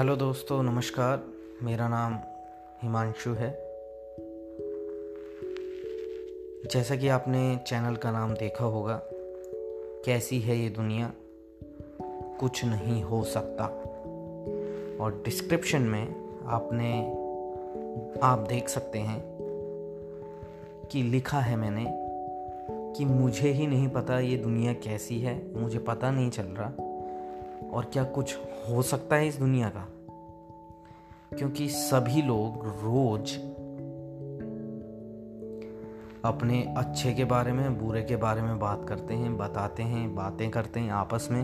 Hello दोस्तों, नमस्कार। मेरा नाम हिमांशु है। जैसा कि आपने चैनल का नाम देखा होगा, कैसी है ये दुनिया? कुछ नहीं हो सकता। और डिस्क्रिप्शन में आपने, आप देख सकते हैं कि लिखा है मैंने कि मुझे ही नहीं पता ये दुनिया कैसी है, मुझे पता नहीं चल रहा और क्या कुछ हो सकता है इस दुनिया का। क्योंकि सभी लोग रोज अपने अच्छे के बारे में, बुरे के बारे में बात करते हैं, बताते हैं, बातें करते हैं आपस में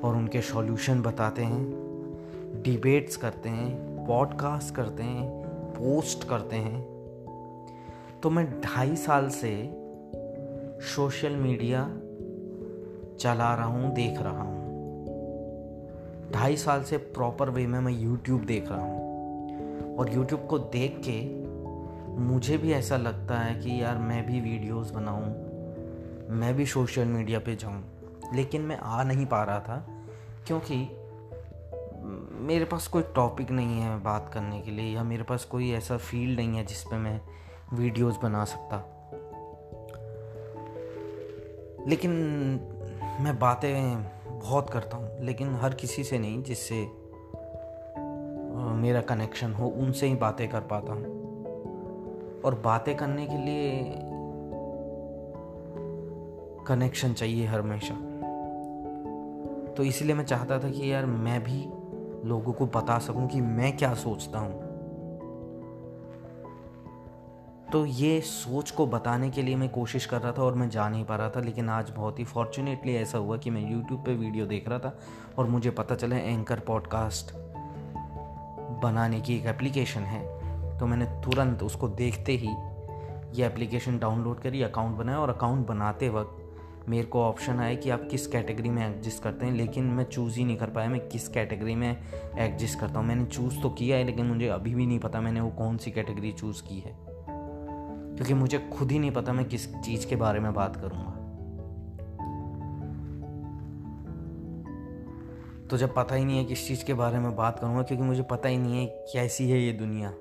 और उनके सॉल्यूशन बताते हैं डिबेट्स करते हैं पॉडकास्ट करते हैं पोस्ट करते हैं। तो मैं ढाई साल से सोशल मीडिया चला रहा हूँ, देख रहा हूँ। ढाई साल से प्रॉपर वे में मैं यूट्यूब देख रहा हूँ। और यूट्यूब को देख के मुझे भी ऐसा लगता है कि यार मैं भी वीडियोस बनाऊँ, मैं भी सोशल मीडिया पे जाऊँ। लेकिन मैं आ नहीं पा रहा था, क्योंकि मेरे पास कोई टॉपिक नहीं है बात करने के लिए, या मेरे पास कोई ऐसा फ़ील्ड नहीं है जिस पे मैं वीडियोस बना सकता। लेकिन मैं बातें बहुत करता हूँ, लेकिन हर किसी से नहीं जिससे मेरा कनेक्शन हो, उनसे ही बातें कर पाता हूँ। और बातें करने के लिए कनेक्शन चाहिए हर हमेशा। तो इसलिए मैं चाहता था कि यार मैं भी लोगों को बता सकूँ कि मैं क्या सोचता हूँ। तो ये सोच को बताने के लिए मैं कोशिश कर रहा था और मैं जा नहीं पा रहा था, लेकिन आज बहुत ही फॉर्चुनेटली ऐसा हुआ कि मैं यूट्यूब पे वीडियो देख रहा था और मुझे पता चला एंकर पॉडकास्ट बनाने की एक एप्लीकेशन है। तो मैंने तुरंत उसको देखते ही ये एप्लीकेशन डाउनलोड करी अकाउंट बनाया और अकाउंट बनाते वक्त मेरे को ऑप्शन आया कि आप किस कैटेगरी में एग्जिस्ट करते हैं, लेकिन मैं चूज़ ही नहीं कर पाया मैं किस कैटेगरी में एग्जिस्ट करता हूँ। मैंने चूज़ तो किया है, लेकिन मुझे अभी भी नहीं पता मैंने वो कौन सी कैटेगरी चूज़ की है। क्योंकि मुझे खुद ही नहीं पता मैं किस चीज़ के बारे में बात करूँगा। तो जब पता ही नहीं है किस चीज़ के बारे में बात करूँगा, क्योंकि मुझे पता ही नहीं है कैसी है ये दुनिया।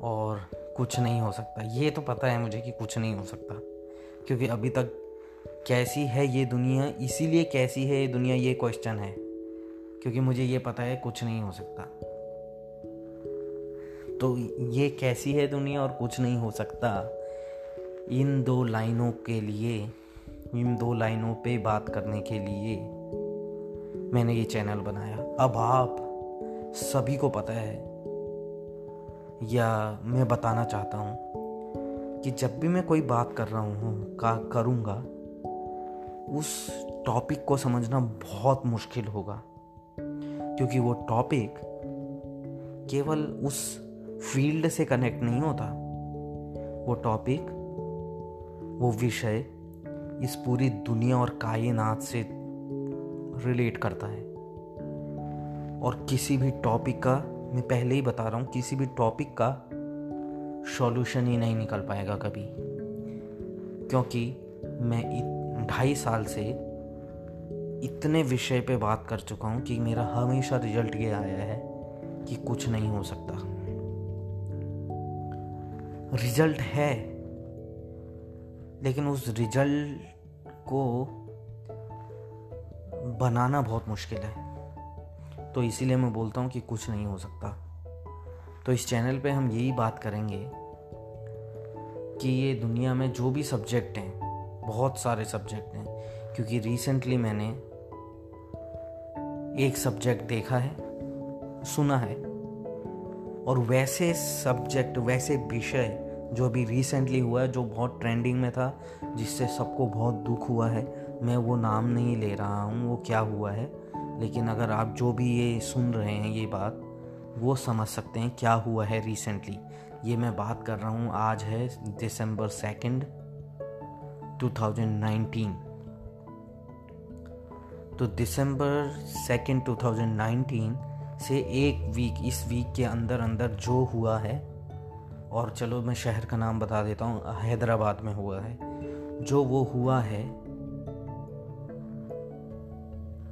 और कुछ नहीं हो सकता। ये तो पता है मुझे कि कुछ नहीं हो सकता। क्योंकि अभी तक कैसी है ये दुनिया, इसीलिए कैसी है ये दुनिया, ये क्वेश्चन है। क्योंकि मुझे ये पता है कुछ नहीं हो सकता। तो ये कैसी है दुनिया और कुछ नहीं हो सकता। इन दो लाइनों के लिए, इन दो लाइनों पे बात करने के लिए मैंने ये चैनल बनाया। अब आप सभी को पता है, या मैं बताना चाहता हूँ, कि जब भी मैं कोई बात कर रहा हूँ, का करूँगा, उस टॉपिक को समझना बहुत मुश्किल होगा। क्योंकि वो टॉपिक केवल उस फ़ील्ड से कनेक्ट नहीं होता। वो टॉपिक वो विषय इस पूरी दुनिया और कायनात से रिलेट करता है। और किसी भी टॉपिक का, मैं पहले ही बता रहा हूँ, किसी भी टॉपिक का सॉल्यूशन ही नहीं निकल पाएगा कभी। क्योंकि मैं ढाई साल से इतने विषय पे बात कर चुका हूँ कि मेरा हमेशा रिज़ल्ट ये आया है कि कुछ नहीं हो सकता। रिज़ल्ट है। लेकिन उस रिज़ल्ट को बनाना बहुत मुश्किल है। तो इसीलिए मैं बोलता हूँ कि कुछ नहीं हो सकता। तो इस चैनल पे हम यही बात करेंगे कि ये दुनिया में जो भी सब्जेक्ट हैं, बहुत सारे सब्जेक्ट हैं, क्योंकि रिसेंटली मैंने एक सब्जेक्ट देखा है, सुना है। और वैसे सब्जेक्ट वैसे विषय जो अभी रिसेंटली हुआ है, जो बहुत ट्रेंडिंग में था, जिससे सबको बहुत दुख हुआ है, मैं वो नाम नहीं ले रहा हूँ, वो क्या हुआ है? लेकिन अगर आप जो भी ये सुन रहे हैं ये बात, वो समझ सकते हैं क्या हुआ है रिसेंटली ये मैं बात कर रहा हूँ, आज है दिसंबर सेकंड 2019 तो दिसंबर सेकंड 2019 से एक वीक इस वीक के अंदर अंदर जो हुआ है, और चलो मैं शहर का नाम बता देता हूँ, हैदराबाद में हुआ है, जो वो हुआ है,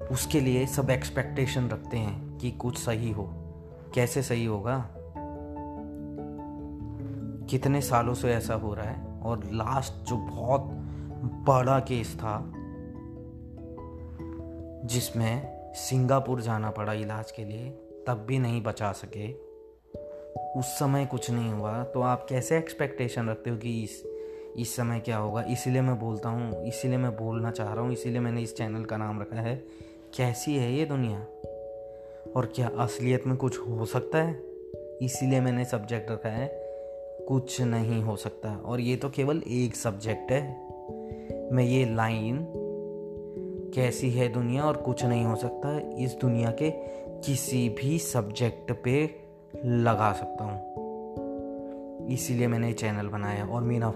उसके लिए सब एक्सपेक्टेशन रखते हैं कि कुछ सही हो। कैसे सही होगा? कितने सालों से ऐसा हो रहा है, और लास्ट जो बहुत बड़ा केस था, जिसमें सिंगापुर जाना पड़ा इलाज के लिए, तब भी नहीं बचा सके। उस समय कुछ नहीं हुआ तो आप कैसे एक्सपेक्टेशन रखते हो कि इस इस समय क्या होगा? इसीलिए मैं बोलता हूँ, इसीलिए मैं बोलना चाह रहा हूँ, इसीलिए मैंने इस चैनल का नाम रखा है। कैसी है ये दुनिया? और क्या असलियत में कुछ हो सकता है? इसीलिए मैंने सब्जेक्ट रखा है, कुछ नहीं हो सकता। और ये तो केवल एक सब्जेक्ट है। मैं ये लाइन कैसी है दुनिया और कुछ नहीं हो सकता, इस दुनिया के किसी भी सब्जेक्ट पे लगा सकता हूँ। इसीलिए मैंने ये चैनल बनाया और मेरा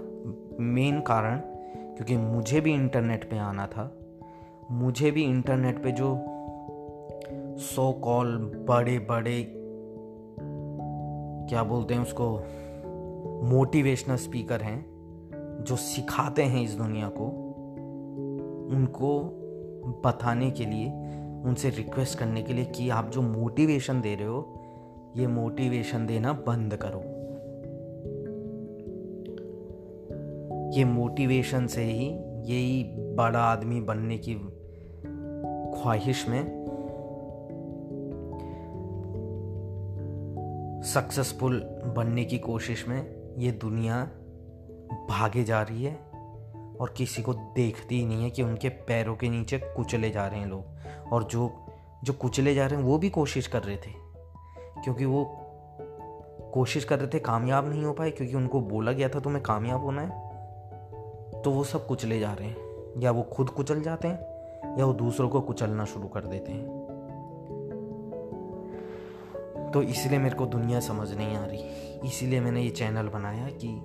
मेन कारण, क्योंकि मुझे भी इंटरनेट पे आना था, मुझे भी इंटरनेट पे जो सो कॉल बड़े बड़े क्या बोलते हैं उसको मोटिवेशनल स्पीकर हैं, जो सिखाते हैं इस दुनिया को, उनको बताने के लिए, उनसे रिक्वेस्ट करने के लिए कि आप जो मोटिवेशन दे रहे हो, ये मोटिवेशन देना बंद करो। ये मोटिवेशन से ही यही बड़ा आदमी बनने की ख्वाहिश में सक्सेसफुल बनने की कोशिश में ये दुनिया भागे जा रही है। और किसी को देखती ही नहीं है कि उनके पैरों के नीचे कुचले जा रहे हैं लोग। और जो जो कुचले जा रहे हैं, वो भी कोशिश कर रहे थे। क्योंकि वो कोशिश कर रहे थे कामयाब नहीं हो पाए, क्योंकि उनको बोला गया था, तुम्हें कामयाब होना है। तो वो सब कुचले जा रहे हैं। या वो खुद कुचल जाते हैं, या वो दूसरों को कुचलना शुरू कर देते हैं। तो इसलिए मेरे को दुनिया समझ नहीं आ रही। इसीलिए मैंने ये चैनल बनाया कि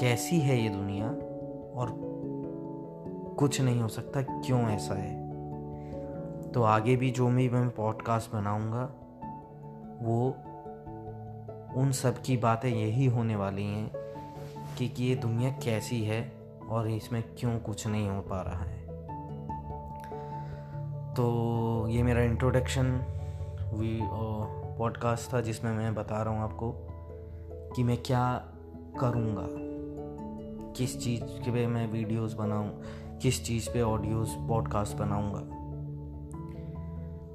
कैसी है ये दुनिया? और कुछ नहीं हो सकता क्यों ऐसा है? तो आगे भी जो भी मैं पॉडकास्ट बनाऊँगा वो उन सब की बातें यही होने वाली हैं कि, कि ये दुनिया कैसी है और इसमें क्यों कुछ नहीं हो पा रहा है। तो ये मेरा इंट्रोडक्शन वी पॉडकास्ट था जिसमें मैं बता रहा हूँ आपको कि मैं क्या करूँगा। किस चीज़ के पे मैं वीडियोस बनाऊँ, किस चीज़ पे ऑडियोस पॉडकास्ट बनाऊँगा।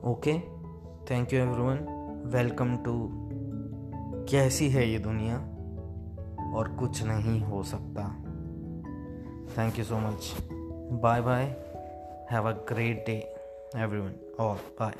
Okay thank you everyone welcome to कैसी है ये दुनिया? और कुछ नहीं हो सकता। Thank you so much bye bye have a great day everyone और बाय